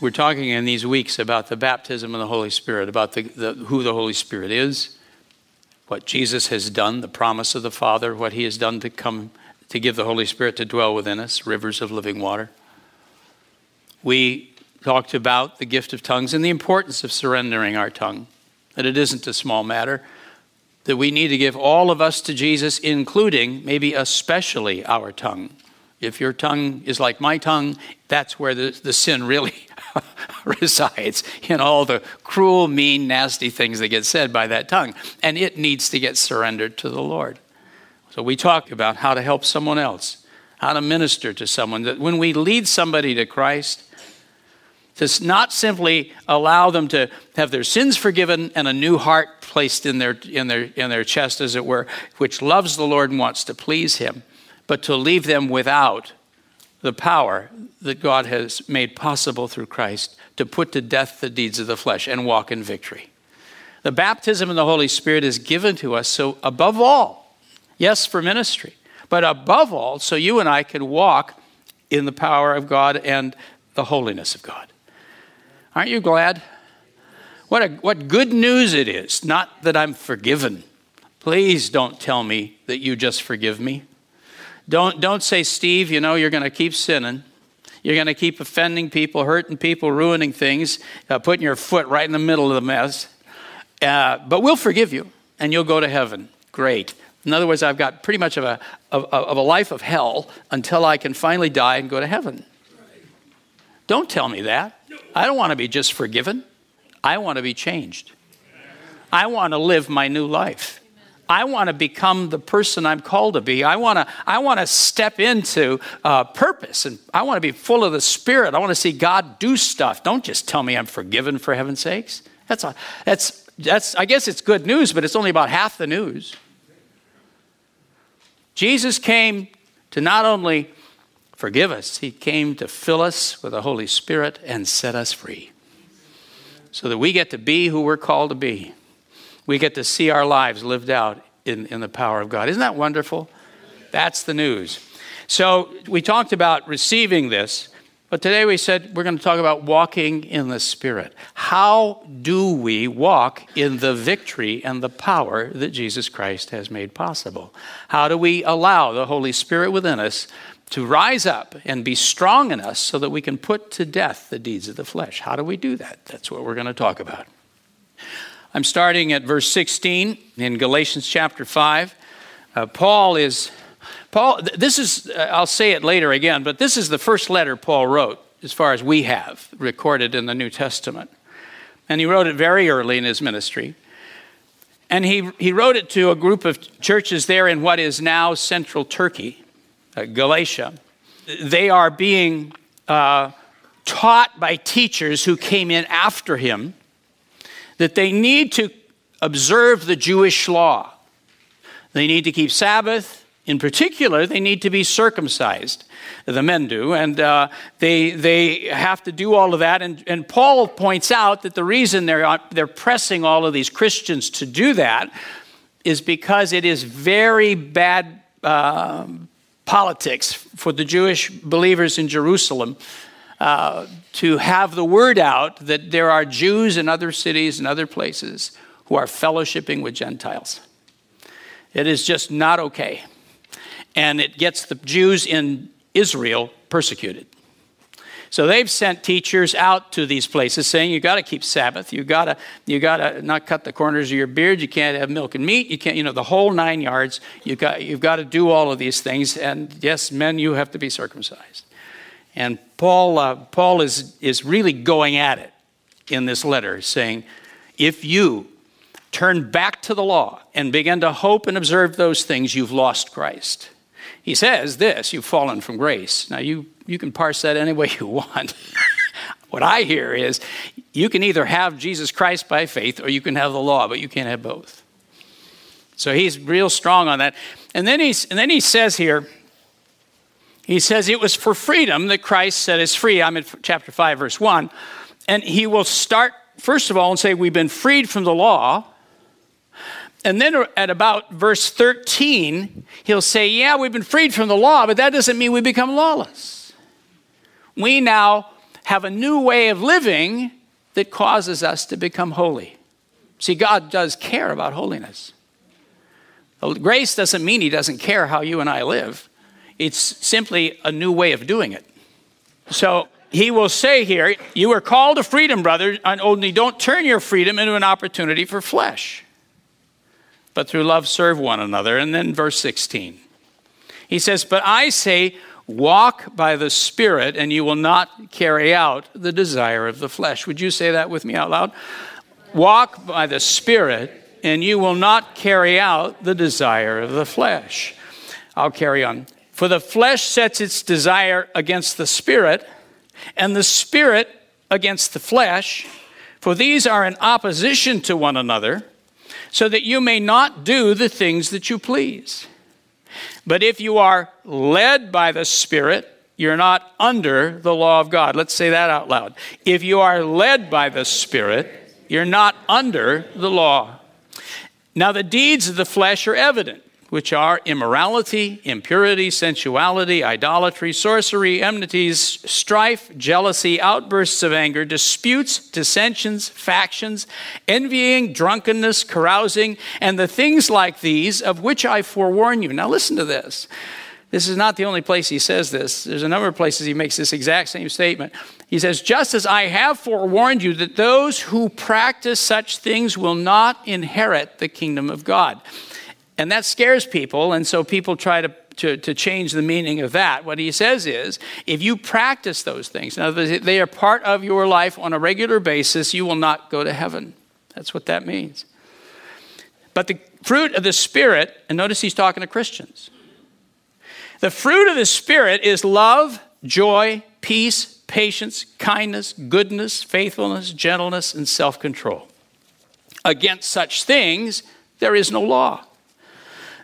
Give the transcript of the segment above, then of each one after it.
We're talking in these weeks about the baptism of the Holy Spirit, about the, the, who the Holy Spirit is, what Jesus has done, the promise of the Father, what He has done to come to give the Holy Spirit to dwell within us, rivers of living water. We talked about the gift of tongues and the importance of surrendering our tongue, that it isn't a small matter, that we need to give all of us to Jesus, including, maybe especially, our tongue. If your tongue is like my tongue, that's where the, the sin really resides in all the cruel, mean, nasty things that get said by that tongue. And it needs to get surrendered to the Lord. So we talk about how to help someone else, how to minister to someone. That when we lead somebody to Christ, to not simply allow them to have their sins forgiven and a new heart placed in their, in their, in their chest, as it were, which loves the Lord and wants to please Him, but to leave them without the power that God has made possible through Christ to put to death the deeds of the flesh and walk in victory. The baptism of the Holy Spirit is given to us so, above all, yes, for ministry, but above all, so you and I can walk in the power of God and the holiness of God. Aren't you glad? What, a, what good news it is. Not that I'm forgiven. Please don't tell me that you just forgive me. Don't, don't say, Steve, you know, you're going to keep sinning. You're going to keep offending people, hurting people, ruining things, uh, putting your foot right in the middle of the mess. Uh, but we'll forgive you and you'll go to heaven. Great. In other words, I've got pretty much of a, of, of a life of hell until I can finally die and go to heaven. Don't tell me that. I don't want to be just forgiven. I want to be changed. I want to live my new life. I want to become the person I'm called to be. I want to, I want to step into uh, purpose and I want to be full of the Spirit. I want to see God do stuff. Don't just tell me I'm forgiven for heaven's sakes. That's, a, that's, that's, I guess it's good news, but it's only about half the news. Jesus came to not only forgive us, He came to fill us with the Holy Spirit and set us free so that we get to be who we're called to be we get to see our lives lived out in, in the power of God. Isn't that wonderful? That's the news. So we talked about receiving this, but today we said we're going to talk about walking in the Spirit. How do we walk in the victory and the power that Jesus Christ has made possible? How do we allow the Holy Spirit within us to rise up and be strong in us so that we can put to death the deeds of the flesh? How do we do that? That's what we're going to talk about. I'm starting at verse 16 in Galatians chapter 5. Uh, Paul is, Paul, this is, uh, I'll say it later again, but this is the first letter Paul wrote, as far as we have recorded in the New Testament. And he wrote it very early in his ministry. And he, he wrote it to a group of churches there in what is now central Turkey, uh, Galatia. They are being uh, taught by teachers who came in after him that they need to observe the Jewish law. They need to keep Sabbath. In particular, they need to be circumcised. The men do, and uh, they, they have to do all of that. And, and Paul points out that the reason they're, they're pressing all of these Christians to do that is because it is very bad uh, politics for the Jewish believers in Jerusalem uh, to have the word out that there are Jews in other cities and other places who are fellowshipping with Gentiles. It is just not okay. And it gets the Jews in Israel persecuted. So they've sent teachers out to these places saying you've got to keep Sabbath, you got to you got to not cut the corners of your beard, you can't have milk and meat, you can't you know the whole 9 yards. You've got you've got to do all of these things and yes, men you have to be circumcised. And Paul, uh, Paul is, is really going at it in this letter, saying, if you turn back to the law and begin to hope and observe those things, you've lost Christ. He says this you've fallen from grace. Now, you, you can parse that any way you want. What I hear is you can either have Jesus Christ by faith or you can have the law, but you can't have both. So he's real strong on that. And then, he's, and then he says here, he says it was for freedom that Christ set us free. I'm in chapter 5, verse 1. And he will start, first of all, and say, We've been freed from the law. And then at about verse 13, he'll say, Yeah, we've been freed from the law, but that doesn't mean we become lawless. We now have a new way of living that causes us to become holy. See, God does care about holiness. Grace doesn't mean He doesn't care how you and I live, it's simply a new way of doing it. So, he will say here, You are called to freedom, brother, and only don't turn your freedom into an opportunity for flesh, but through love serve one another. And then verse 16. He says, But I say, walk by the Spirit, and you will not carry out the desire of the flesh. Would you say that with me out loud? Walk by the Spirit, and you will not carry out the desire of the flesh. I'll carry on. For the flesh sets its desire against the Spirit and the Spirit against the flesh, for these are in opposition to one another, so that you may not do the things that you please. But if you are led by the Spirit, you're not under the law of God. Let's say that out loud. If you are led by the Spirit, you're not under the law. Now, the deeds of the flesh are evident which are immorality, impurity, sensuality, idolatry, sorcery, enmities, strife, jealousy, outbursts of anger, disputes, dissensions, factions, envying, drunkenness, carousing, and the things like these of which I forewarn you. Now, listen to this. This is not the only place he says this. There's a number of places he makes this exact same statement. He says, Just as I have forewarned you that those who practice such things will not inherit the kingdom of God. And that scares people, and so people try to, to, to, change the meaning of that. What he says is if you practice those things, now they are part of your life on a regular basis, you will not go to heaven. That's what that means. But the fruit of the Spirit, and notice he's talking to Christians. The fruit of the Spirit is love, joy, peace, patience, kindness, goodness, faithfulness, gentleness, and self control. Against such things, there is no law.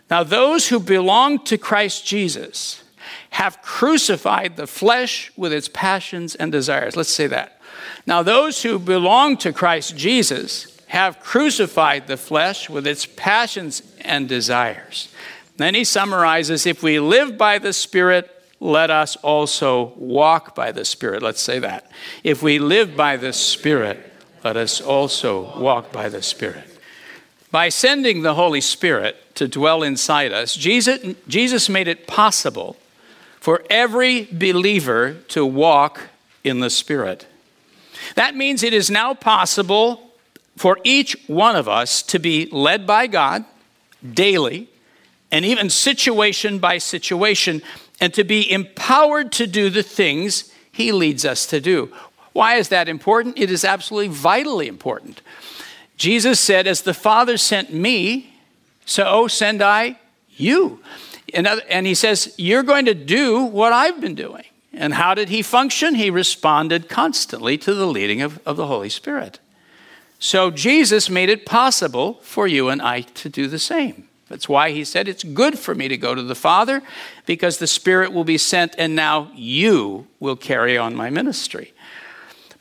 Now, those who belong to Christ Jesus have crucified the flesh with its passions and desires. Let's say that. Now, those who belong to Christ Jesus have crucified the flesh with its passions and desires. Then he summarizes if we live by the Spirit, let us also walk by the Spirit. Let's say that. If we live by the Spirit, let us also walk by the Spirit. By sending the Holy Spirit, to dwell inside us, Jesus, Jesus made it possible for every believer to walk in the Spirit. That means it is now possible for each one of us to be led by God daily and even situation by situation and to be empowered to do the things He leads us to do. Why is that important? It is absolutely vitally important. Jesus said, As the Father sent me, so send I you. And he says, You're going to do what I've been doing. And how did he function? He responded constantly to the leading of, of the Holy Spirit. So Jesus made it possible for you and I to do the same. That's why he said, It's good for me to go to the Father because the Spirit will be sent and now you will carry on my ministry.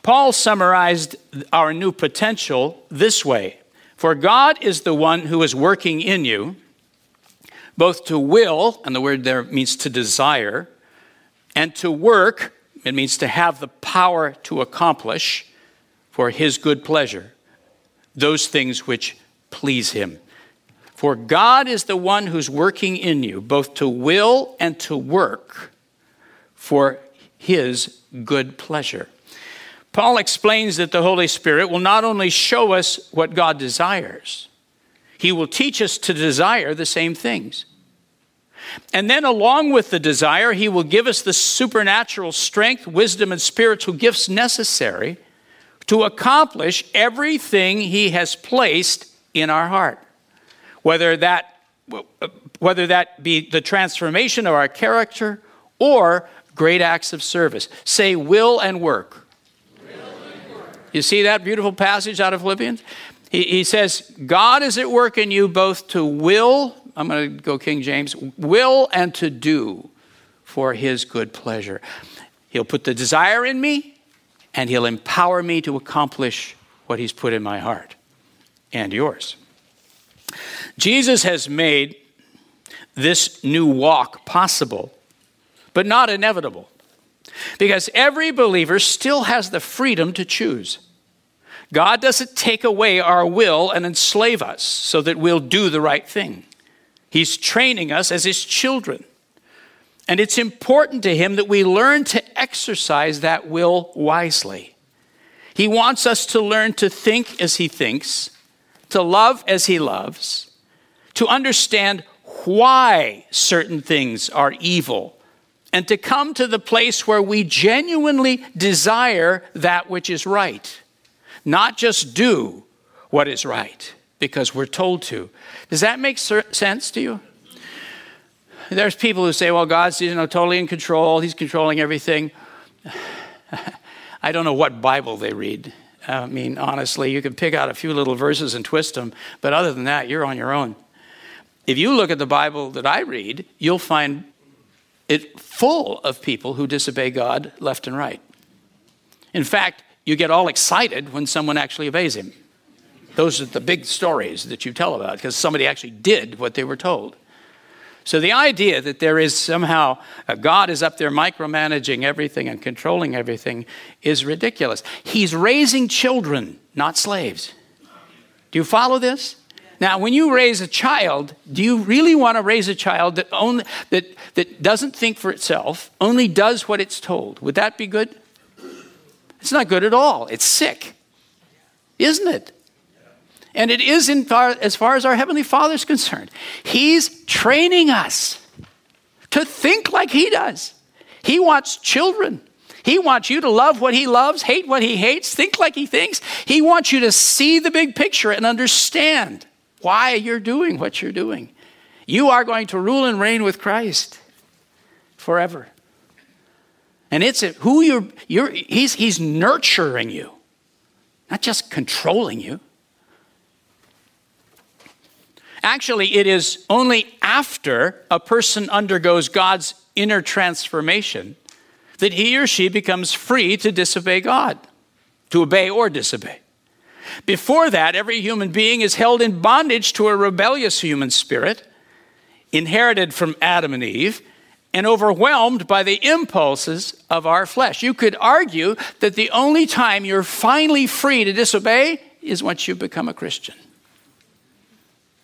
Paul summarized our new potential this way for God is the one who is working in you, both to will, and the word there means to desire, and to work, it means to have the power to accomplish for his good pleasure, those things which please him. For God is the one who's working in you, both to will and to work for his good pleasure. Paul explains that the Holy Spirit will not only show us what God desires, he will teach us to desire the same things. And then, along with the desire, he will give us the supernatural strength, wisdom, and spiritual gifts necessary to accomplish everything he has placed in our heart. Whether that, whether that be the transformation of our character or great acts of service. Say, will and work You see that beautiful passage out of Philippians? He, he says, God is at work in you both to will, I'm going to go King James, will and to do for his good pleasure. He'll put the desire in me, and he'll empower me to accomplish what he's put in my heart and yours. Jesus has made this new walk possible, but not inevitable, because every believer still has the freedom to choose. God doesn't take away our will and enslave us so that we'll do the right thing. He's training us as His children. And it's important to Him that we learn to exercise that will wisely. He wants us to learn to think as He thinks, to love as He loves, to understand why certain things are evil, and to come to the place where we genuinely desire that which is right not just do what is right because we're told to. Does that make sense to you? There's people who say, well, God's you know, totally in control, He's controlling everything. I don't know what Bible they read. I mean, honestly, you can pick out a few little verses and twist them, but other than that, you're on your own. If you look at the Bible that I read, you'll find it full of people who disobey God left and right. In fact, you get all excited when someone actually obeys him. Those are the big stories that you tell about because somebody actually did what they were told. So the idea that there is somehow a God is up there micromanaging everything and controlling everything is ridiculous. He's raising children, not slaves. Do you follow this? Now, when you raise a child, do you really want to raise a child that, only, that, that doesn't think for itself, only does what it's told? Would that be good? It's not good at all. It's sick, isn't it? And it is in far, as far as our Heavenly Father is concerned. He's training us to think like He does. He wants children. He wants you to love what He loves, hate what He hates, think like He thinks. He wants you to see the big picture and understand why you're doing what you're doing. You are going to rule and reign with Christ forever. And it's who you're, you're he's, he's nurturing you, not just controlling you. Actually, it is only after a person undergoes God's inner transformation that he or she becomes free to disobey God, to obey or disobey. Before that, every human being is held in bondage to a rebellious human spirit, inherited from Adam and Eve, and overwhelmed by the impulses of our flesh. You could argue that the only time you're finally free to disobey is once you become a Christian.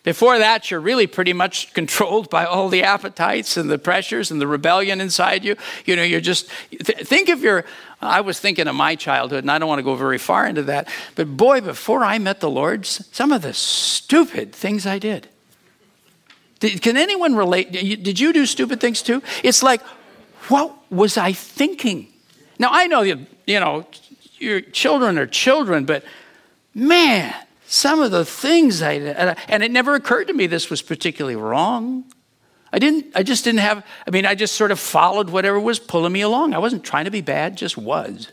Before that, you're really pretty much controlled by all the appetites and the pressures and the rebellion inside you. You know, you're just, th- think of your, I was thinking of my childhood, and I don't want to go very far into that, but boy, before I met the Lord, some of the stupid things I did. Did, can anyone relate? Did you do stupid things too? It's like, what was I thinking? Now, I know you, you know, your children are children, but man, some of the things I did, and it never occurred to me this was particularly wrong. I didn't, I just didn't have, I mean, I just sort of followed whatever was pulling me along. I wasn't trying to be bad, just was.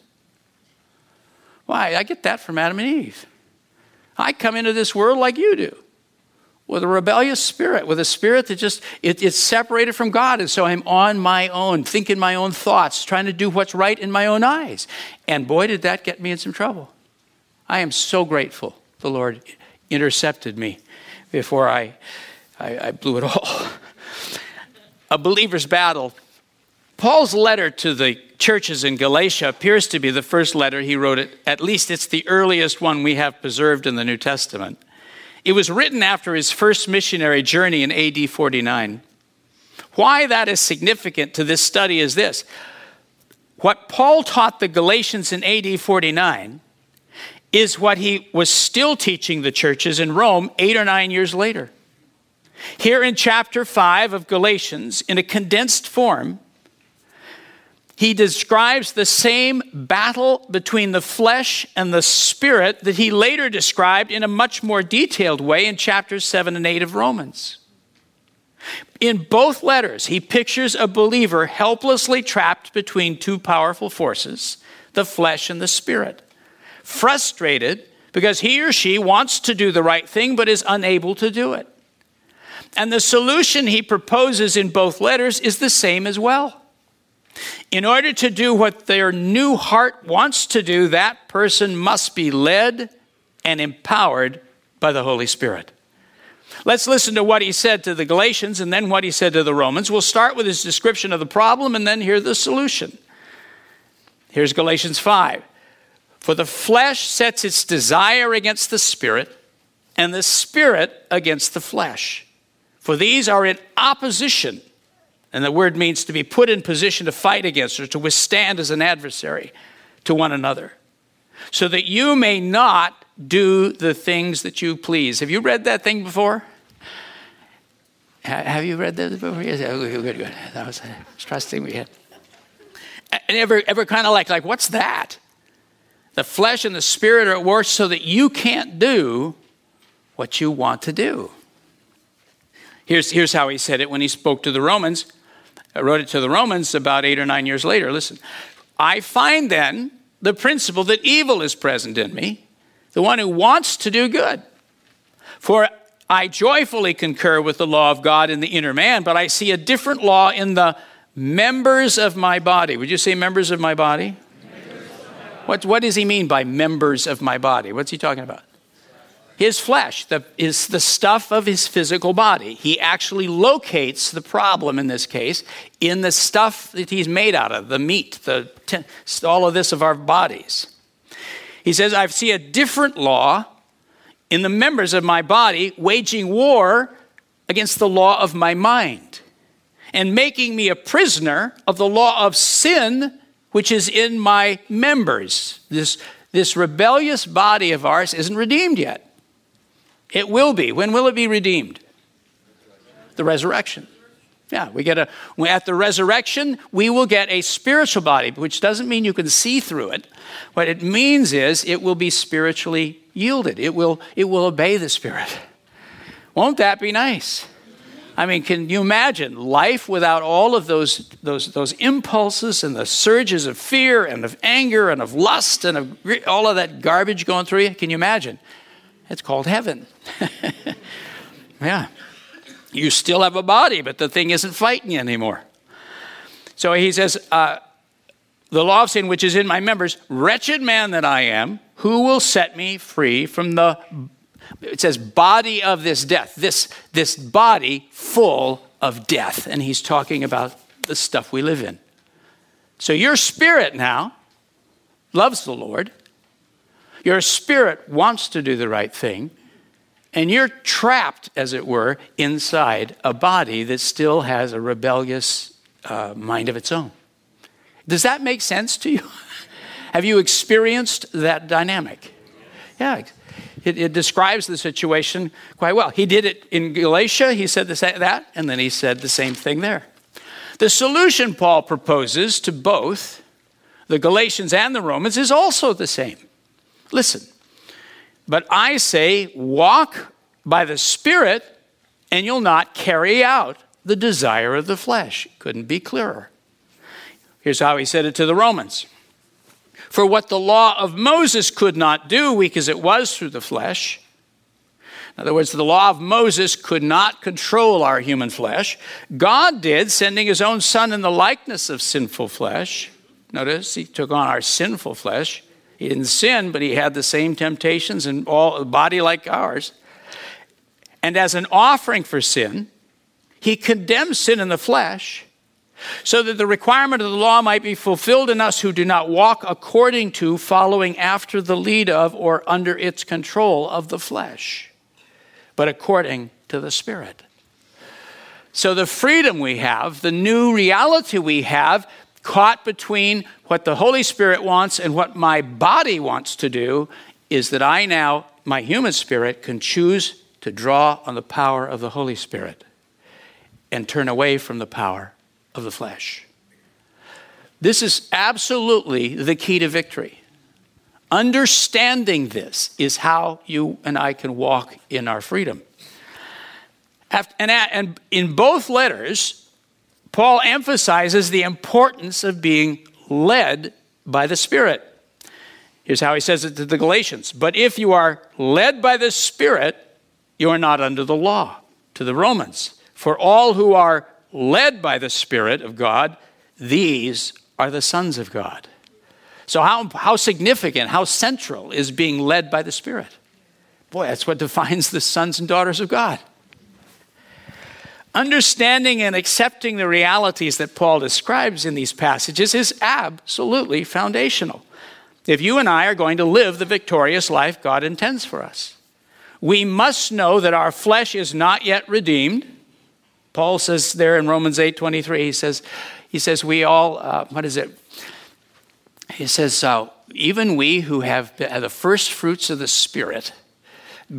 Why? I get that from Adam and Eve. I come into this world like you do with a rebellious spirit, with a spirit that just, it, it's separated from God. And so I'm on my own, thinking my own thoughts, trying to do what's right in my own eyes. And boy, did that get me in some trouble. I am so grateful the Lord intercepted me before I, I, I blew it all. a believer's battle. Paul's letter to the churches in Galatia appears to be the first letter he wrote. It, at least it's the earliest one we have preserved in the New Testament. It was written after his first missionary journey in AD 49. Why that is significant to this study is this. What Paul taught the Galatians in AD 49 is what he was still teaching the churches in Rome eight or nine years later. Here in chapter 5 of Galatians, in a condensed form, he describes the same battle between the flesh and the spirit that he later described in a much more detailed way in chapters 7 and 8 of Romans. In both letters, he pictures a believer helplessly trapped between two powerful forces, the flesh and the spirit. Frustrated because he or she wants to do the right thing but is unable to do it. And the solution he proposes in both letters is the same as well. In order to do what their new heart wants to do, that person must be led and empowered by the Holy Spirit. Let's listen to what he said to the Galatians and then what he said to the Romans. We'll start with his description of the problem and then hear the solution. Here's Galatians 5. For the flesh sets its desire against the spirit, and the spirit against the flesh. For these are in opposition. And the word means to be put in position to fight against or to withstand as an adversary to one another, so that you may not do the things that you please. Have you read that thing before? Have you read that before? Yes, oh, good, good, good. That was, was trusting we had. And ever, ever kind of like, like, what's that? The flesh and the spirit are at war so that you can't do what you want to do. Here's, here's how he said it when he spoke to the Romans. I wrote it to the Romans about eight or nine years later. Listen, I find then the principle that evil is present in me, the one who wants to do good. For I joyfully concur with the law of God in the inner man, but I see a different law in the members of my body. Would you say members of my body? What, what does he mean by members of my body? What's he talking about? His flesh, the, is the stuff of his physical body. He actually locates the problem in this case in the stuff that he's made out of, the meat, the, all of this of our bodies. He says, I see a different law in the members of my body waging war against the law of my mind and making me a prisoner of the law of sin which is in my members. This, this rebellious body of ours isn't redeemed yet. It will be. When will it be redeemed? The resurrection. Yeah, we get a at the resurrection, we will get a spiritual body, which doesn't mean you can see through it. What it means is it will be spiritually yielded. It will it will obey the spirit. Won't that be nice? I mean, can you imagine life without all of those, those, those impulses and the surges of fear and of anger and of lust and of all of that garbage going through you? Can you imagine? It's called heaven. yeah. You still have a body, but the thing isn't fighting you anymore. So he says, uh, The law of sin which is in my members, wretched man that I am, who will set me free from the it says body of this death, this, this body full of death. And he's talking about the stuff we live in. So your spirit now loves the Lord. Your spirit wants to do the right thing. And you're trapped, as it were, inside a body that still has a rebellious uh, mind of its own. Does that make sense to you? Have you experienced that dynamic? Yeah, it, it, describes the situation quite well. He did it in Galatia, he said that, and then he said the same thing there. The solution Paul proposes to both the Galatians and the Romans is also the same. Listen, but I say, walk by the Spirit, and you'll not carry out the desire of the flesh. Couldn't be clearer. Here's how he said it to the Romans. For what the law of Moses could not do, weak as it was through the flesh, in other words, the law of Moses could not control our human flesh. God did, sending his own son in the likeness of sinful flesh. Notice he took on our sinful flesh. He didn't sin, but he had the same temptations and all a body like ours. And as an offering for sin, he condemned sin in the flesh so that the requirement of the law might be fulfilled in us who do not walk according to, following after the lead of, or under its control of the flesh, but according to the Spirit. So the freedom we have, the new reality we have, caught between what the Holy Spirit wants and what my body wants to do, is that I now, my human spirit, can choose to draw on the power of the Holy Spirit and turn away from the power of the flesh. This is absolutely the key to victory. Understanding this is how you and I can walk in our freedom. And in both letters, Paul emphasizes the importance of being led by the Spirit. Here's how he says it to the Galatians But if you are led by the Spirit, you are not under the law. To the Romans, for all who are led by the Spirit of God, these are the sons of God. So, how, how significant, how central is being led by the Spirit? Boy, that's what defines the sons and daughters of God. Understanding and accepting the realities that Paul describes in these passages is absolutely foundational. If you and I are going to live the victorious life God intends for us, we must know that our flesh is not yet redeemed. Paul says there in Romans 8 23, he says, he says, we all, uh, what is it? He says, uh, even we who have the first fruits of the Spirit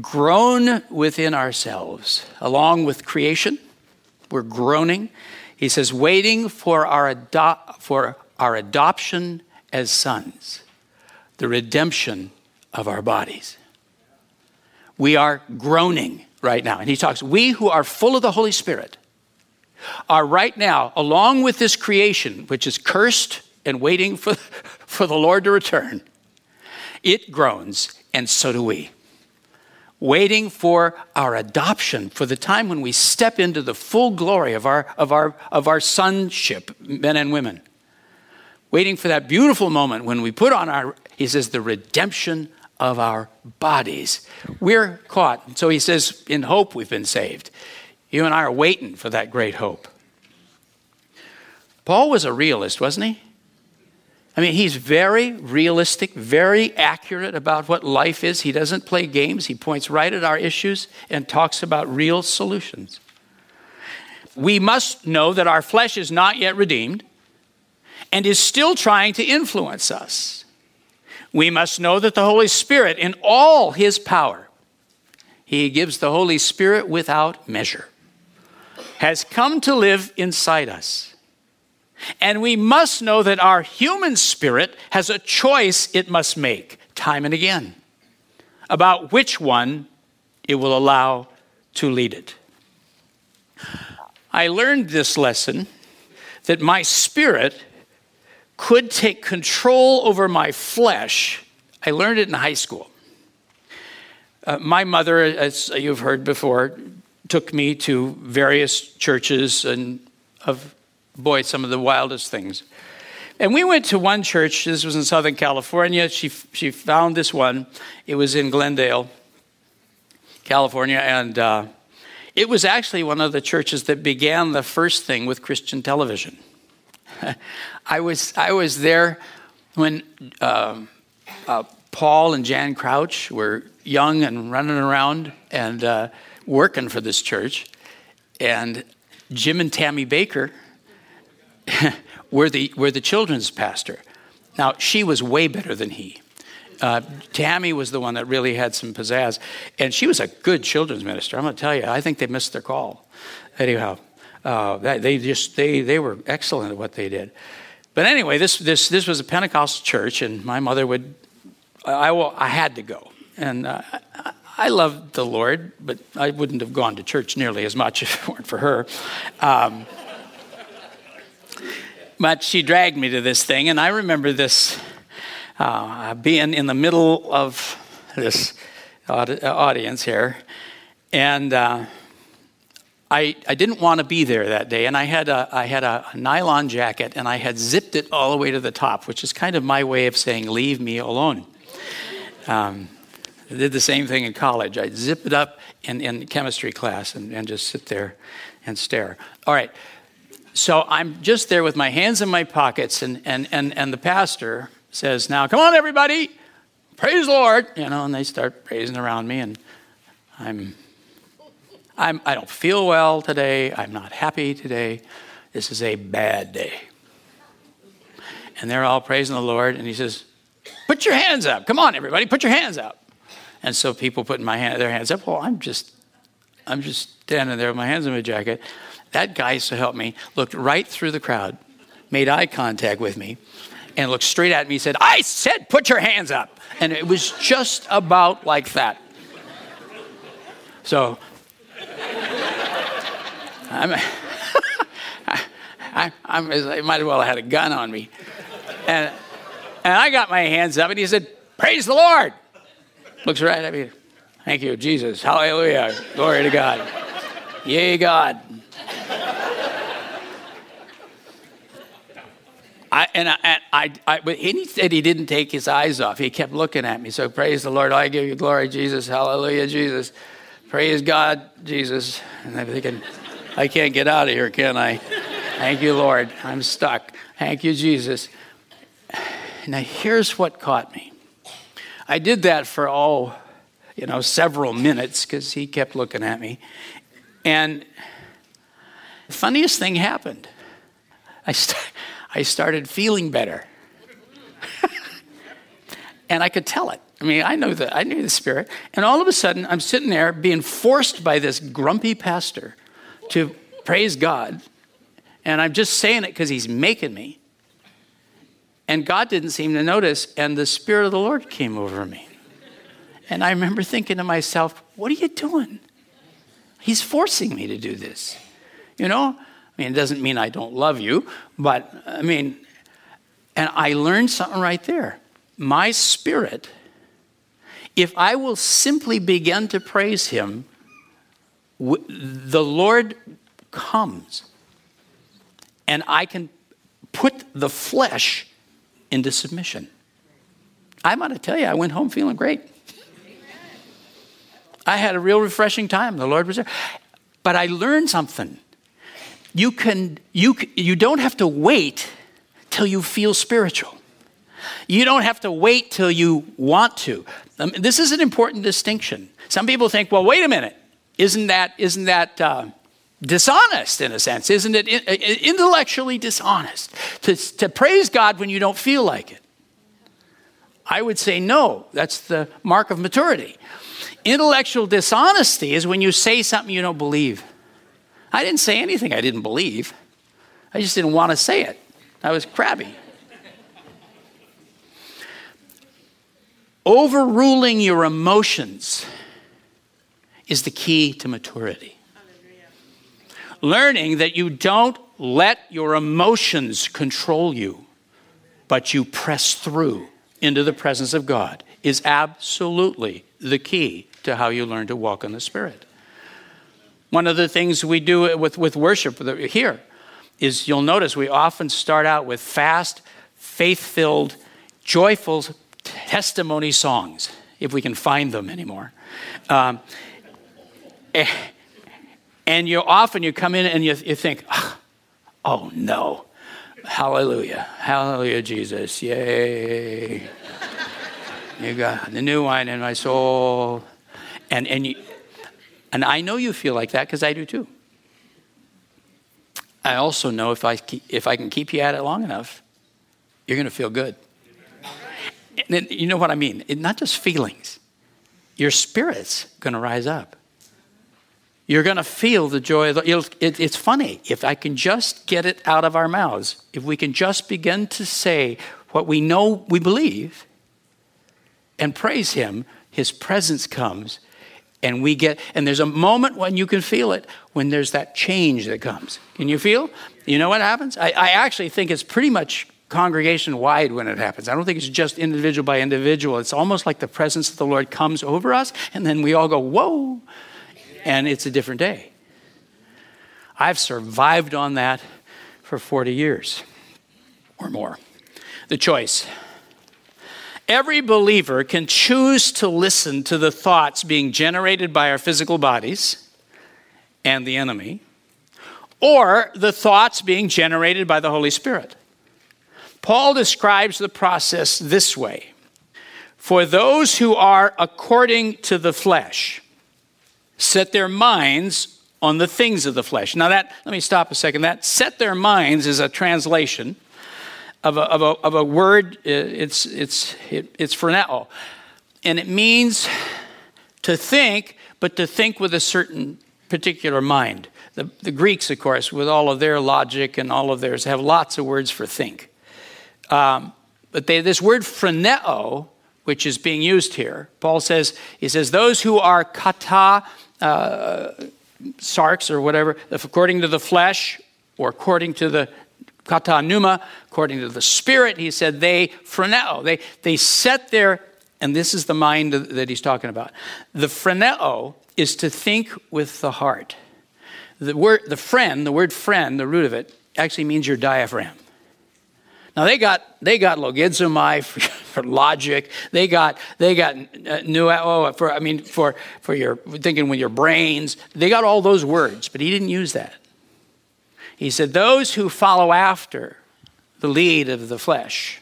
groan within ourselves, along with creation. We're groaning. He says, waiting for our, ado- for our adoption as sons, the redemption of our bodies. We are groaning right now. And he talks, we who are full of the Holy Spirit are right now, along with this creation, which is cursed and waiting for, for the Lord to return, it groans, and so do we. Waiting for our adoption, for the time when we step into the full glory of our, of our, of our sonship, men and women. Waiting for that beautiful moment when we put on our, he says, the redemption of our bodies. We're caught. So he says, in hope we've been saved. You and I are waiting for that great hope. Paul was a realist, wasn't he? I mean, he's very realistic, very accurate about what life is. He doesn't play games, he points right at our issues and talks about real solutions. We must know that our flesh is not yet redeemed and is still trying to influence us. We must know that the Holy Spirit, in all his power, he gives the Holy Spirit without measure has come to live inside us. And we must know that our human spirit has a choice it must make time and again about which one it will allow to lead it. I learned this lesson that my spirit could take control over my flesh. I learned it in high school. Uh, my mother, as you've heard before, took me to various churches and of boy some of the wildest things. And we went to one church this was in southern california. She, she found this one. It was in glendale california. And uh, it was actually one of the churches that began the first thing with christian television. I was i was there when uh, uh, paul and jan crouch were young and running around. And uh, working for this church, and Jim and Tammy Bakker were the were the children's pastor. Now she was way better than he. Uh, Tammy was the one that really had some pizzazz, and she was a good children's minister. I'm going to tell you, I think they missed their call. Anyhow, uh, they just they they were excellent at what they did. But anyway, this this this was a Pentecostal church, and my mother would I will, I had to go, and uh, I loved the Lord, but I wouldn't have gone to church nearly as much if it weren't for her. Um, but she dragged me to this thing, and I remember this uh, being in the middle of this audience here, and uh, I, I didn't want to be there that day, and I had, a, I had a nylon jacket, and I had zipped it all the way to the top, which is kind of my way of saying, Leave me alone. Um, I did the same thing in college. I'd zip it up in, in chemistry class and, and just sit there and stare. All right. So I'm just there with my hands in my pockets, and, and, and, and the pastor says, Now, come on, everybody, praise the Lord. You know, and they start praising around me, and I'm, I'm, I don't feel well today. I'm not happy today. This is a bad day. And they're all praising the Lord, and he says, Put your hands up. Come on, everybody, put your hands up. And so people putting my hand, their hands up. Well, I'm just, I'm just standing there with my hands in my jacket. That guy, so help me, looked right through the crowd, made eye contact with me, and looked straight at me. and Said, "I said, put your hands up." And it was just about like that. So, I'm, I, I might as well have had a gun on me. And, and I got my hands up, and he said, Praise the Lord. Looks right at me. Thank you, Jesus. Hallelujah. Glory to God. Yay, God. I, and I, and I, I, but he said he didn't take his eyes off. He kept looking at me. So praise the Lord. I give you glory, Jesus. Hallelujah, Jesus. Praise God, Jesus. And I'm thinking, I can't get out of here, can I? Thank you, Lord. I'm stuck. Thank you, Jesus. Now, here's what caught me. I did that for, all, you know, several minutes because he kept looking at me. And the funniest thing happened. I, st- I started feeling better. and I could tell it. I mean, I know the, I knew the spirit. And all of a sudden, I'm sitting there being forced by this grumpy pastor to praise God. And I'm just saying it because he's making me. And God didn't seem to notice, and the Spirit of the Lord came over me. And I remember thinking to myself, what are you doing? He's forcing me to do this. You know? I mean, it doesn't mean I don't love you, but I mean, and I learned something right there. My spirit, if I will simply begin to praise Him, the Lord comes and I can put the flesh into submission. I'm going to tell you, I went home feeling great. I had a real refreshing time. The Lord was there. But I learned something. You, can, you, you don't have to wait till you feel spiritual. You don't have to wait till you want to. This is an important distinction. Some people think, well, wait a minute. Isn't that, isn't that uh, dishonest in a sense? Isn't it uh, intellectually dishonest to, to praise God when you don't feel like it? I would say no. That's the mark of maturity. Intellectual dishonesty is when you say something you don't believe. I didn't say anything I didn't believe, I just didn't want to say it. I was crabby. Overruling your emotions is the key to maturity learning that you don't let your emotions control you, but you press through into the presence of God is absolutely the key to how you learn to walk in the Spirit. One of the things we do with, with worship here is you'll notice we often start out with fast, faith filled, joyful testimony songs, if we can find them anymore. Um, eh, and you often you come in and you, you think, oh no, hallelujah, hallelujah, Jesus, yay. you got the new wine in my soul. And, and, you, and I know you feel like that because I do too. I also know if I, keep, if I can keep you at it long enough, you're going to feel good. And you know what I mean? It, not just feelings, your spirit's going to rise up. You're going to feel the joy. Of the, it, it's funny. If I can just get it out of our mouths, if we can just begin to say what we know we believe and praise Him, His presence comes and we get, and there's a moment when you can feel it when there's that change that comes. Can you feel? You know what happens? I, I actually think it's pretty much congregation wide when it happens. I don't think it's just individual by individual. It's almost like the presence of the Lord comes over us, and then we all go, Whoa, and it's a different day. I've survived on that for 40 years or more. The choice. Every believer can choose to listen to the thoughts being generated by our physical bodies and the enemy, or the thoughts being generated by the Holy Spirit. Paul describes the process this way For those who are according to the flesh, set their minds on the things of the flesh. Now, that, let me stop a second. That set their minds is a translation of a, of a, of a word, it's, it's, it, it's phroneo. And it means to think, but to think with a certain particular mind. The, the Greeks, of course, with all of their logic and all of theirs, have lots of words for think. Um, but they, this word phroneo, which is being used here, Paul says, he says, those who are kata uh, sarx or whatever, if according to the flesh or according to the kata pneuma, according to the spirit, he said they phroneo, they, they set their and this is the mind that he's talking about. The phreneo is to think with the heart. The word, the phren, the word friend, the root of it, actually means your diaphragm. Now they got they got logizomai for, for logic. They got they got uh, new oh for I mean for for your thinking with your brains. They got all those words, but he didn't use that. He said those who follow after the lead of the flesh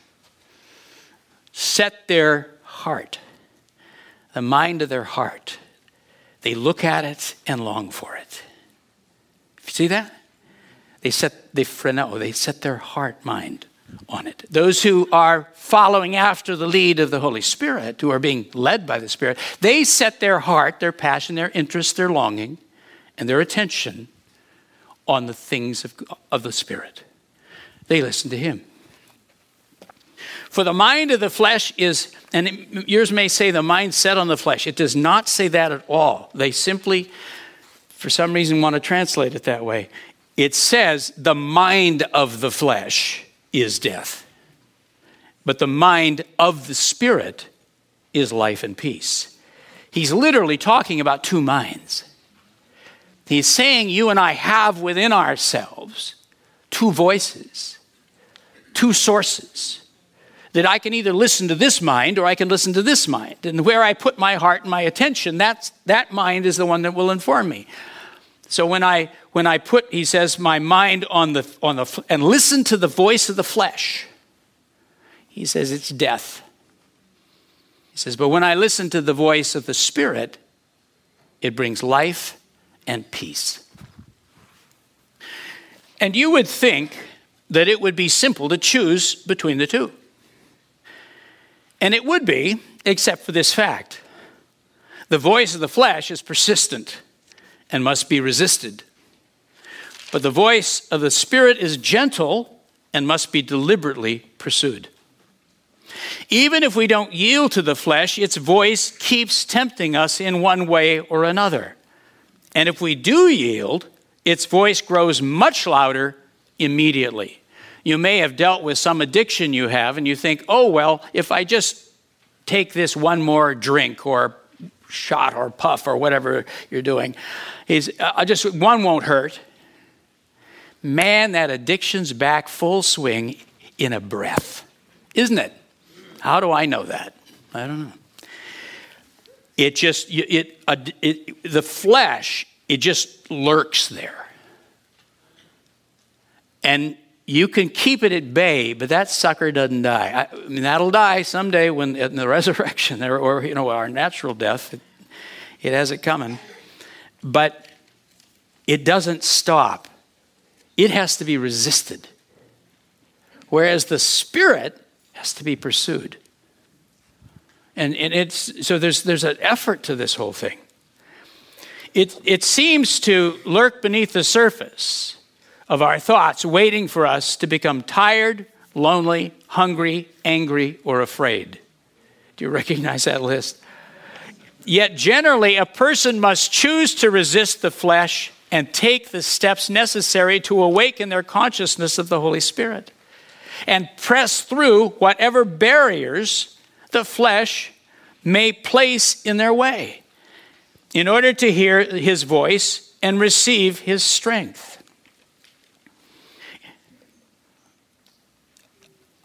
set their heart, the mind of their heart. They look at it and long for it. See that? They set they phreno, they set their heart mind on it. Those who are following after the lead of the Holy Spirit, who are being led by the Spirit, they set their heart, their passion, their interest, their longing, and their attention on the things of, of the Spirit. They listen to Him. For the mind of the flesh is, and it, yours may say the mind set on the flesh. It does not say that at all. They simply, for some reason, want to translate it that way. It says the mind of the flesh is death. But the mind of the Spirit is life and peace. He's literally talking about two minds. He's saying you and I have within ourselves two voices, two sources. That I can either listen to this mind or I can listen to this mind. And where I put my heart and my attention, that's, that mind is the one that will inform me. So when I when I put, he says, my mind on the on the and listen to the voice of the flesh, he says it's death. He says, but when I listen to the voice of the Spirit, it brings life and peace. And you would think that it would be simple to choose between the two. And it would be, except for this fact the voice of the flesh is persistent and must be resisted. But the voice of the Spirit is gentle and must be deliberately pursued. Even if we don't yield to the flesh, its voice keeps tempting us in one way or another. And if we do yield, its voice grows much louder immediately. You may have dealt with some addiction you have, and you think, oh, well, if I just take this one more drink or shot or puff or whatever you're doing. is I just, one won't hurt. Man, that addiction's back full swing in a breath, isn't it? How do I know that? I don't know. It just, it, it, it the flesh, it just lurks there. And you can keep it at bay, but that sucker doesn't die. I, mean, that'll die someday when in the resurrection, or, or you know, our natural death. It, it has it coming, but it doesn't stop. It has to be resisted, whereas the spirit has to be pursued. And, and it's so there's there's an effort to this whole thing. It it seems to lurk beneath the surface of our thoughts, waiting for us to become tired, lonely, hungry, angry, or afraid. Do you recognize that list? Yet, generally, a person must choose to resist the flesh and take the steps necessary to awaken their consciousness of the Holy Spirit and press through whatever barriers the flesh may place in their way in order to hear his voice and receive his strength.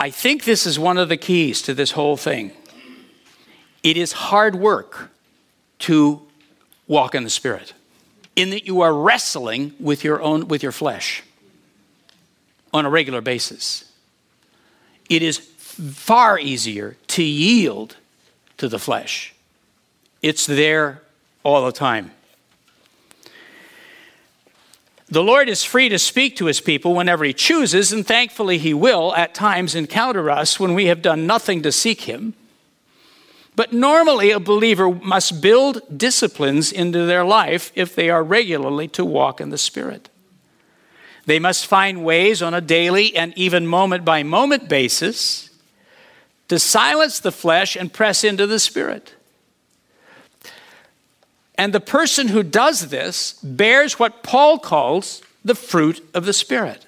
I think this is one of the keys to this whole thing. It is hard work to walk in the Spirit, in that you are wrestling with your own with your flesh on a regular basis. It is far easier to yield to the flesh. It's there all the time. The Lord is free to speak to his people whenever he chooses, and thankfully he will at times encounter us when we have done nothing to seek him. But normally, a believer must build disciplines into their life if they are regularly to walk in the Spirit. They must find ways on a daily and even moment by moment basis to silence the flesh and press into the Spirit. And the person who does this bears what Paul calls the fruit of the Spirit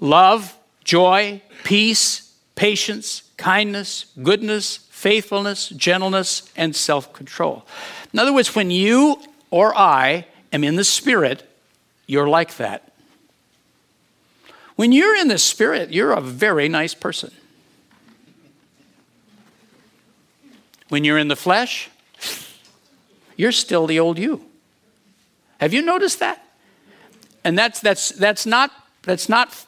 love, joy, peace, patience, kindness, goodness, faithfulness, gentleness, and self control. In other words, when you or I am in the Spirit, you're like that. When you're in the Spirit, you're a very nice person. When you're in the flesh, you're still the old you. Have you noticed that? And that's, that's, that's, not, that's not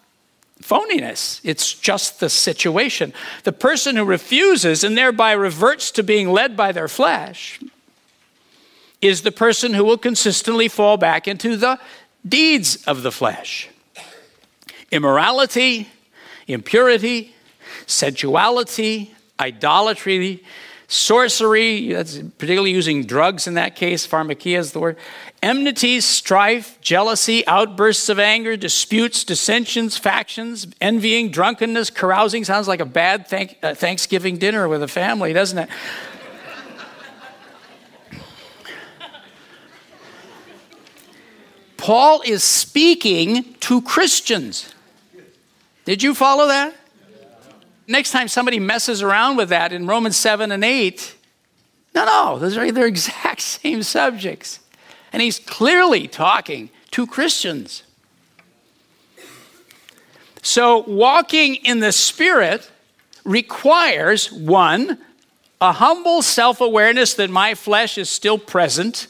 phoniness, it's just the situation. The person who refuses and thereby reverts to being led by their flesh is the person who will consistently fall back into the deeds of the flesh immorality, impurity, sensuality, idolatry, sorcery, that's particularly using drugs in that case, pharmakeia is the word, enmity, strife, jealousy, outbursts of anger, disputes, dissensions, factions, envying, drunkenness, carousing. Sounds like a bad thank, uh, Thanksgiving dinner with a family, doesn't it? Paul is speaking to Christians. Did you follow that? Next time somebody messes around with that in Romans 7 and 8, no, no, those are the exact same subjects. And he's clearly talking to Christians. So, walking in the Spirit requires one, a humble self awareness that my flesh is still present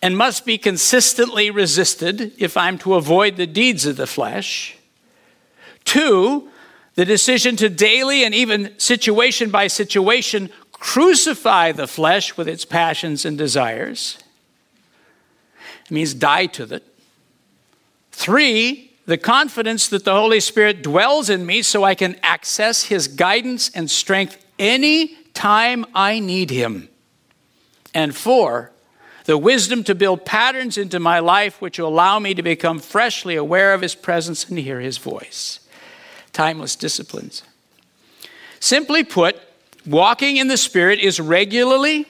and must be consistently resisted if I'm to avoid the deeds of the flesh. Two, the decision to daily and even situation by situation crucify the flesh with its passions and desires. It means die to it. Three, the confidence that the Holy Spirit dwells in me so I can access His guidance and strength any time I need Him. And four, the wisdom to build patterns into my life which will allow me to become freshly aware of His presence and hear His voice. Timeless disciplines. Simply put, walking in the Spirit is regularly,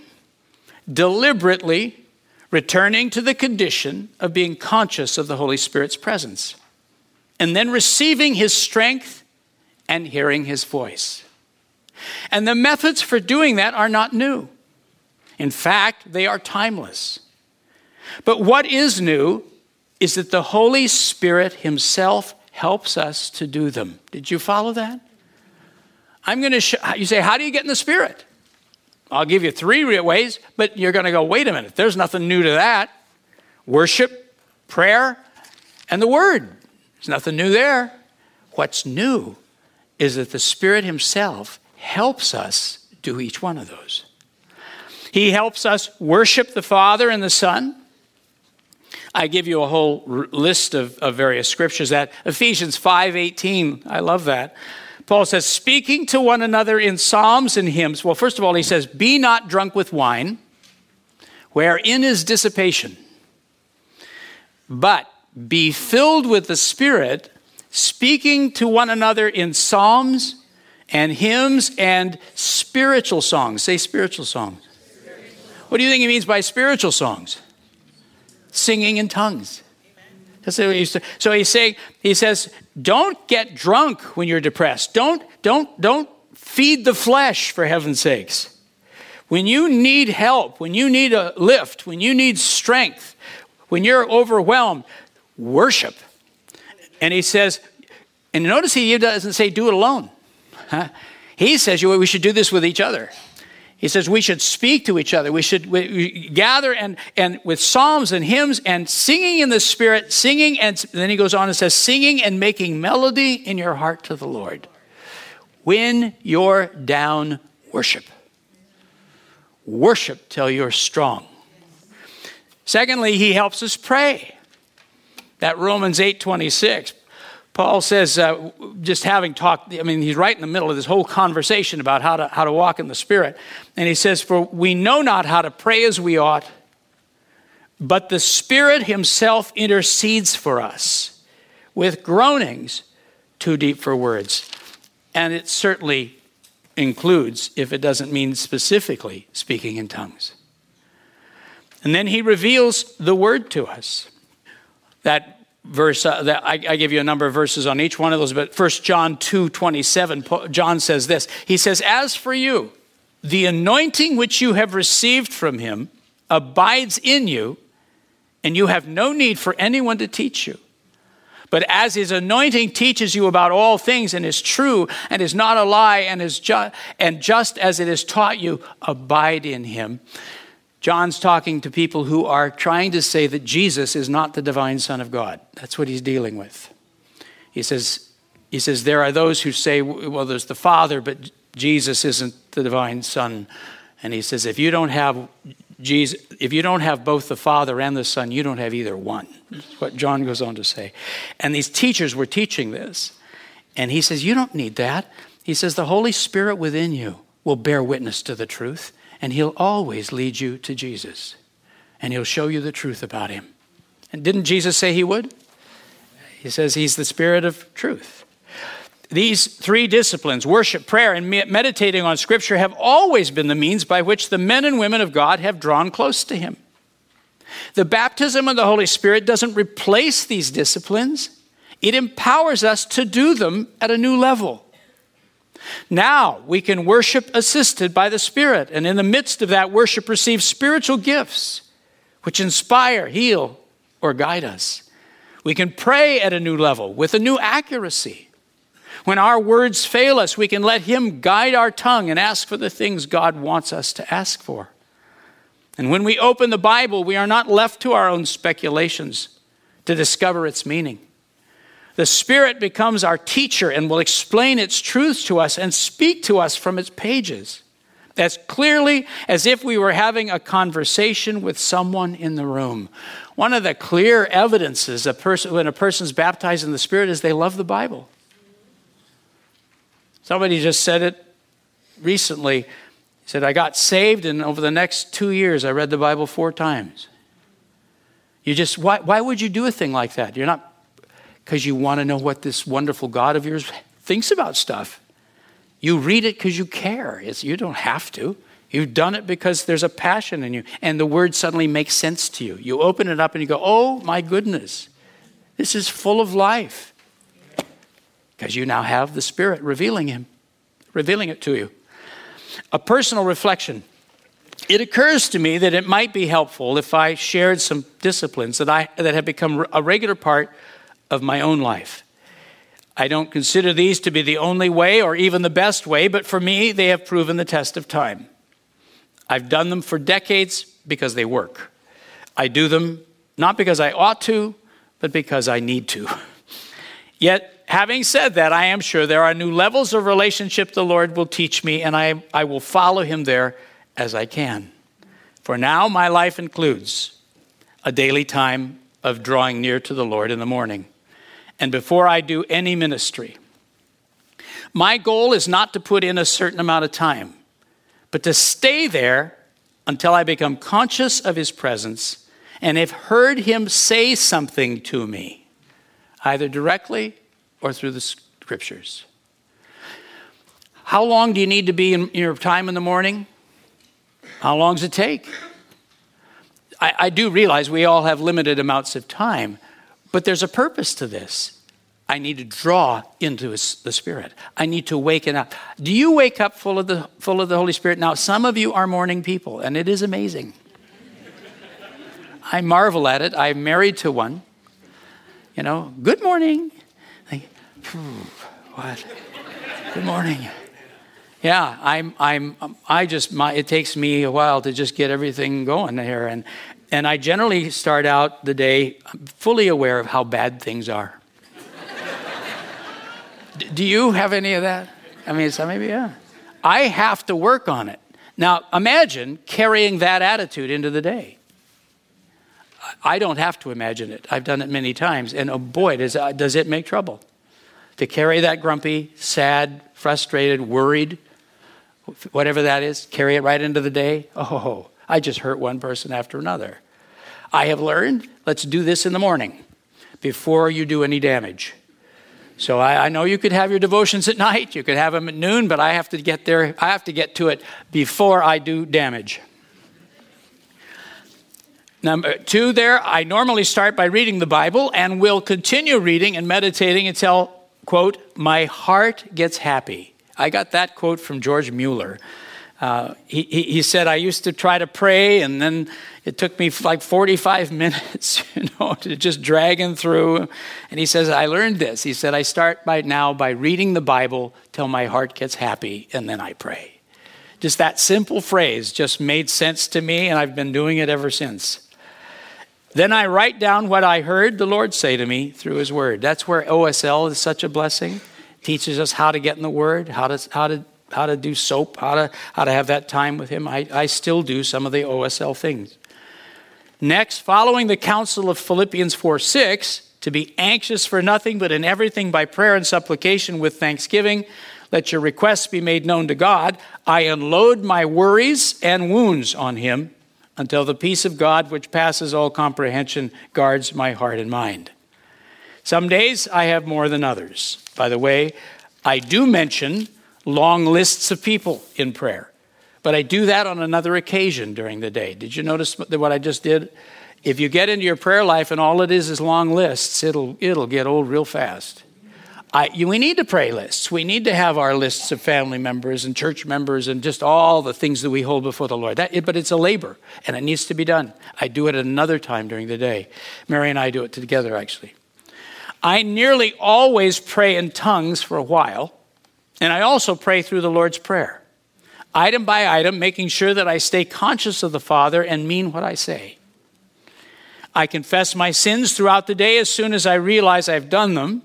deliberately returning to the condition of being conscious of the Holy Spirit's presence, and then receiving His strength and hearing His voice. And the methods for doing that are not new. In fact, they are timeless. But what is new is that the Holy Spirit Himself helps us to do them. Did you follow that? I'm going to show, you say, how do you get in the Spirit? I'll give you three ways, but you're going to go, wait a minute, there's nothing new to that. Worship, prayer, and the Word. There's nothing new there. What's new is that the Spirit Himself helps us do each one of those. He helps us worship the Father and the Son. I give you a whole list of, of various scriptures that Ephesians 5:18, I love that. Paul says, speaking to one another in psalms and hymns. Well, first of all, he says, Be not drunk with wine, wherein is dissipation, but be filled with the Spirit, speaking to one another in psalms and hymns and spiritual songs. Say spiritual songs. What do you think he means by spiritual songs? Singing in tongues. That's what he's, So he's saying, he says, don't get drunk when you're depressed. Don't, don't, don't feed the flesh for heaven's sakes. When you need help, when you need a lift, when you need strength, when you're overwhelmed, worship. And he says, and notice he doesn't say do it alone. He says we should do this with each other. He says we should speak to each other. We should we, we gather and, and with psalms and hymns and singing in the Spirit, singing, and then he goes on and says, singing and making melody in your heart to the Lord. When you're down, worship. Worship till you're strong. Secondly, he helps us pray. That Romans 8 26. Paul says, uh, just having talked, I mean, he's right in the middle of this whole conversation about how to, how to walk in the Spirit. And he says, For we know not how to pray as we ought, but the Spirit Himself intercedes for us with groanings too deep for words. And it certainly includes, if it doesn't mean specifically, speaking in tongues. And then he reveals the word to us. That verse uh, that I, I, give you a number of verses on each one of those but First john 2 27 john says this he says as for you the anointing which you have received from him abides in you, and you have no need for anyone to teach you. But as his anointing teaches you about all things and is true and is not a lie and is ju- and just as it has taught you, abide in him. John's talking to people who are trying to say that Jesus is not the divine Son of God. That's what he's dealing with. He says, he says there are those who say, well, there's the Father, but Jesus isn't the divine Son. And he says, if you don't have Jesus, if you don't have both the Father and the Son, you don't have either one. That's what John goes on to say. And these teachers were teaching this. And he says, You don't need that. He says, The Holy Spirit within you will bear witness to the truth, and he'll always lead you to Jesus. And he'll show you the truth about him. And didn't Jesus say he would? He says he's the Spirit of truth. These three disciplines, worship, prayer, and meditating on Scripture, have always been the means by which the men and women of God have drawn close to Him. The baptism of the Holy Spirit doesn't replace these disciplines, it empowers us to do them at a new level. Now we can worship assisted by the Spirit, and in the midst of that worship, receive spiritual gifts which inspire, heal, or guide us. We can pray at a new level with a new accuracy. When our words fail us, we can let Him guide our tongue and ask for the things God wants us to ask for. And when we open the Bible, we are not left to our own speculations to discover its meaning. The Spirit becomes our teacher and will explain its truths to us and speak to us from its pages as clearly as if we were having a conversation with someone in the room. One of the clear evidences a person, when a person's baptized in the Spirit is they love the Bible. Somebody just said it recently. He said, I got saved, and over the next two years, I read the Bible four times. You just, why, why would you do a thing like that? You're not, because you want to know what this wonderful God of yours thinks about stuff. You read it because you care. It's, you don't have to. You've done it because there's a passion in you, and the word suddenly makes sense to you. You open it up and you go, Oh my goodness, this is full of life because you now have the Spirit revealing Him, revealing it to you. A personal reflection. It occurs to me that it might be helpful if I shared some disciplines that, I, that have become a regular part of my own life. I don't consider these to be the only way or even the best way, but for me, they have proven the test of time. I've done them for decades because they work. I do them not because I ought to, but because I need to. Yet having said that, I am sure there are new levels of relationship the Lord will teach me, and I, I will follow him there as I can. For now, my life includes a daily time of drawing near to the Lord in the morning. And before I do any ministry, my goal is not to put in a certain amount of time, but to stay there until I become conscious of his presence and have heard him say something to me, either directly or through the scriptures. How long do you need to be in your time in the morning? How long does it take? I, I do realize we all have limited amounts of time, but there's a purpose to this. I need to draw into the Spirit. I need to waken up. Do you wake up full of the full of the Holy Spirit? Now, some of you are morning people, and it is amazing. I marvel at it. I'm married to one. You know, good morning what? Good morning. Yeah, I'm, I'm, I just, my, it takes me a while to just get everything going here. And, and I generally start out the day fully aware of how bad things are. Do you have any of that? I mean, so maybe, yeah. I have to work on it. Now, imagine carrying that attitude into the day. I don't have to imagine it. I've done it many times, and oh boy, does, uh, does it make trouble to carry that grumpy, sad, frustrated, worried, whatever that is, carry it right into the day. Oh, I just hurt one person after another. I have learned, let's do this in the morning before you do any damage. So I, I, know you could have your devotions at night, you could have them at noon, but I have to get there, I have to get to it before I do damage. Number two, there, I normally start by reading the Bible and will continue reading and meditating until quote, my heart gets happy. I got that quote from George Mueller. Uh, he, he said, I used to try to pray, and then it took me like 45 minutes, you know, to just dragging through. And he says, I learned this. He said, I start by now by reading the Bible till my heart gets happy, and then I pray. Just that simple phrase just made sense to me, and I've been doing it ever since. Then I write down what I heard the Lord say to me through His Word. That's where OSL is such a blessing. teaches us how to get in the Word, how to, how to how to do soap, how to, how to have that time with Him. I, I still do some of the OSL things. Next, following the counsel of Philippians 4 6, to be anxious for nothing, but in everything by prayer and supplication with thanksgiving, let your requests be made known to God. I unload my worries and wounds on Him until the peace of God, which passes all comprehension, guards my heart and mind. Some days I have more than others. By the way, I do mention long lists of people in prayer. But I do that on another occasion during the day. Did you notice what I just did? If you get into your prayer life and all it is is long lists, it'll, it'll get old real fast. I, you, we need to pray lists. We need to have our lists of family members and church members and just all the things that we hold before the Lord. That, but it's a labor and it needs to be done. I do it another time during the day. Mary and I do it together, actually. I nearly always pray in tongues for a while. And I also pray through the Lord's Prayer, item by item, making sure that I stay conscious of the Father and mean what I say. I confess my sins throughout the day as soon as I realize I've done them,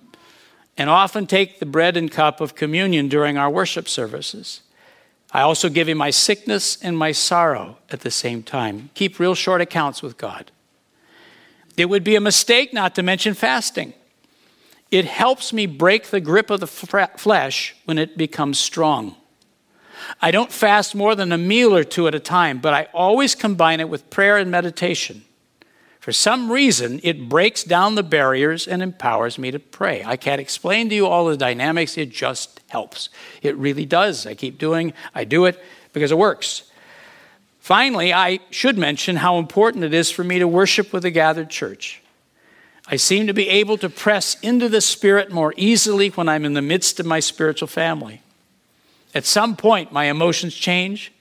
and often take the bread and cup of communion during our worship services. I also give him my sickness and my sorrow at the same time. Keep real short accounts with God. It would be a mistake not to mention fasting. It helps me break the grip of the flesh when it becomes strong. I don't fast more than a meal or two at a time, but I always combine it with prayer and meditation. For some reason, it breaks down the barriers and empowers me to pray. I can't explain to you all the dynamics, it just helps. It really does. I keep doing, I do it because it works. Finally, I should mention how important it is for me to worship with a gathered church. I seem to be able to press into the Spirit more easily when I'm in the midst of my spiritual family. At some point, my emotions change,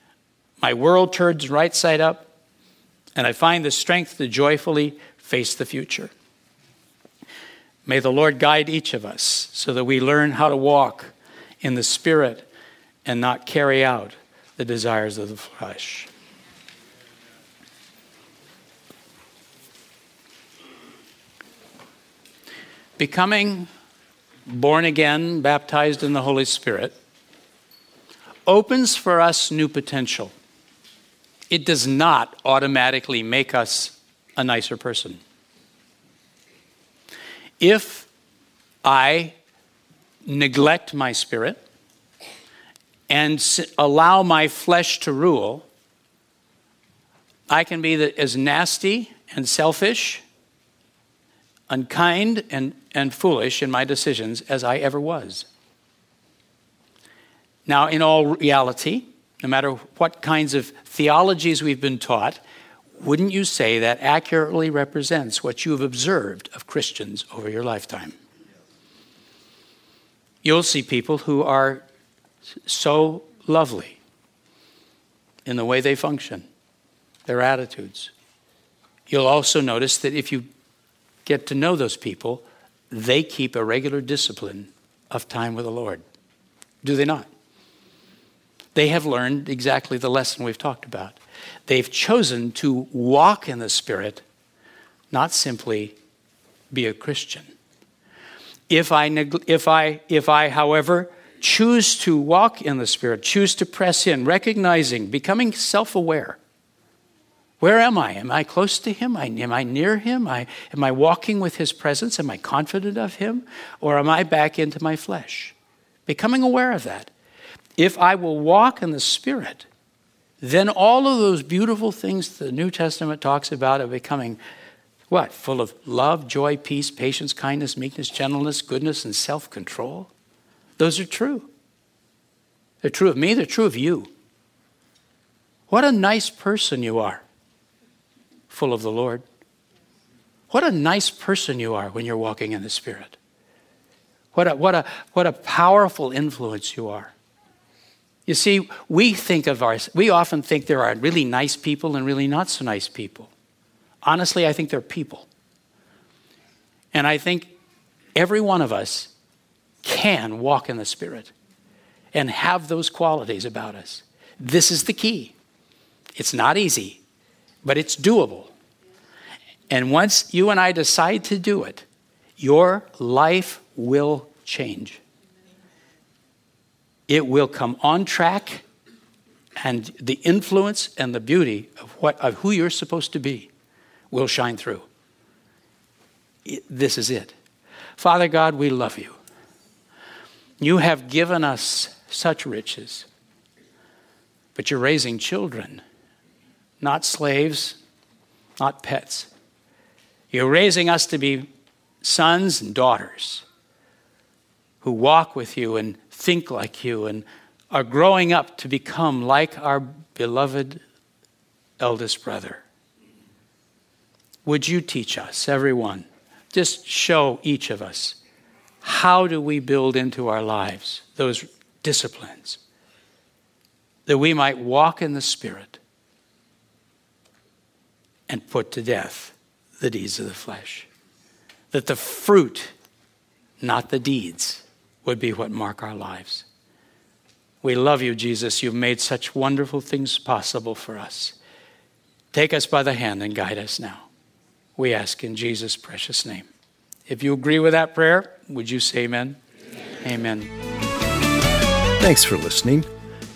my world turns right side up, and I find the strength to joyfully face the future. May the Lord guide each of us so that we learn how to walk in the Spirit and not carry out the desires of the flesh. Becoming born again, baptized in the Holy Spirit, opens for us new potential. It does not automatically make us a nicer person. If I neglect my spirit and allow my flesh to rule, I can be as nasty and selfish unkind and, and foolish in my decisions as I ever was. Now, in all reality, no matter what kinds of theologies we've been taught, wouldn't you say that accurately represents what you have observed of Christians over your lifetime? You'll see people who are so lovely in the way they function, their attitudes. You'll also notice that if you get to know those people, they keep a regular discipline of time with the Lord. Do they not? They have learned exactly the lesson we've talked about. They've chosen to walk in the Spirit, not simply be a Christian. If I, if I, if I, however, choose to walk in the Spirit, choose to press in, recognizing, becoming self aware, where am I? Am I close to Him? Am I near Him? Am I walking with His presence? Am I confident of Him? Or am I back into my flesh? Becoming aware of that. If I will walk in the Spirit, then all of those beautiful things the New Testament talks about are becoming what? Full of love, joy, peace, patience, kindness, meekness, gentleness, goodness, and self control. Those are true. They're true of me, they're true of you. What a nice person you are full of the Lord. What a nice person you are when you're walking in the Spirit. What a, what a, what a powerful influence you are. You see, we think of our, we often think there are really nice people and really not so nice people. Honestly, I think they're people. And I think every one of us can walk in the Spirit and have those qualities about us. This is the key. It's not easy, but it's doable. And once you and I decide to do it, your life will change. It will come on track, and the influence and the beauty of, what, of who you're supposed to be will shine through. It, this is it. Father God, we love you. You have given us such riches, but you're raising children, not slaves, not pets. You're raising us to be sons and daughters who walk with you and think like you and are growing up to become like our beloved eldest brother. Would you teach us, everyone? Just show each of us how do we build into our lives those disciplines that we might walk in the Spirit and put to death the deeds of the flesh. That the fruit, not the deeds, would be what mark our lives. We love you, Jesus. You've made such wonderful things possible for us. Take us by the hand and guide us now. We ask in Jesus' precious name. If you agree with that prayer, would you say amen? Amen. amen. Thanks for listening.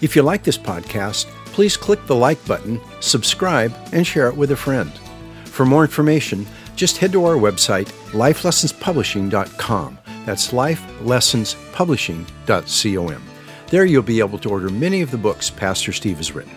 If you like this podcast, please click the like button, subscribe, and share it with a friend. For more information, just head to our website, lifelessonspublishing.com. That's lifelessonspublishing.com. There you'll be able to order many of the books Pastor Steve has written.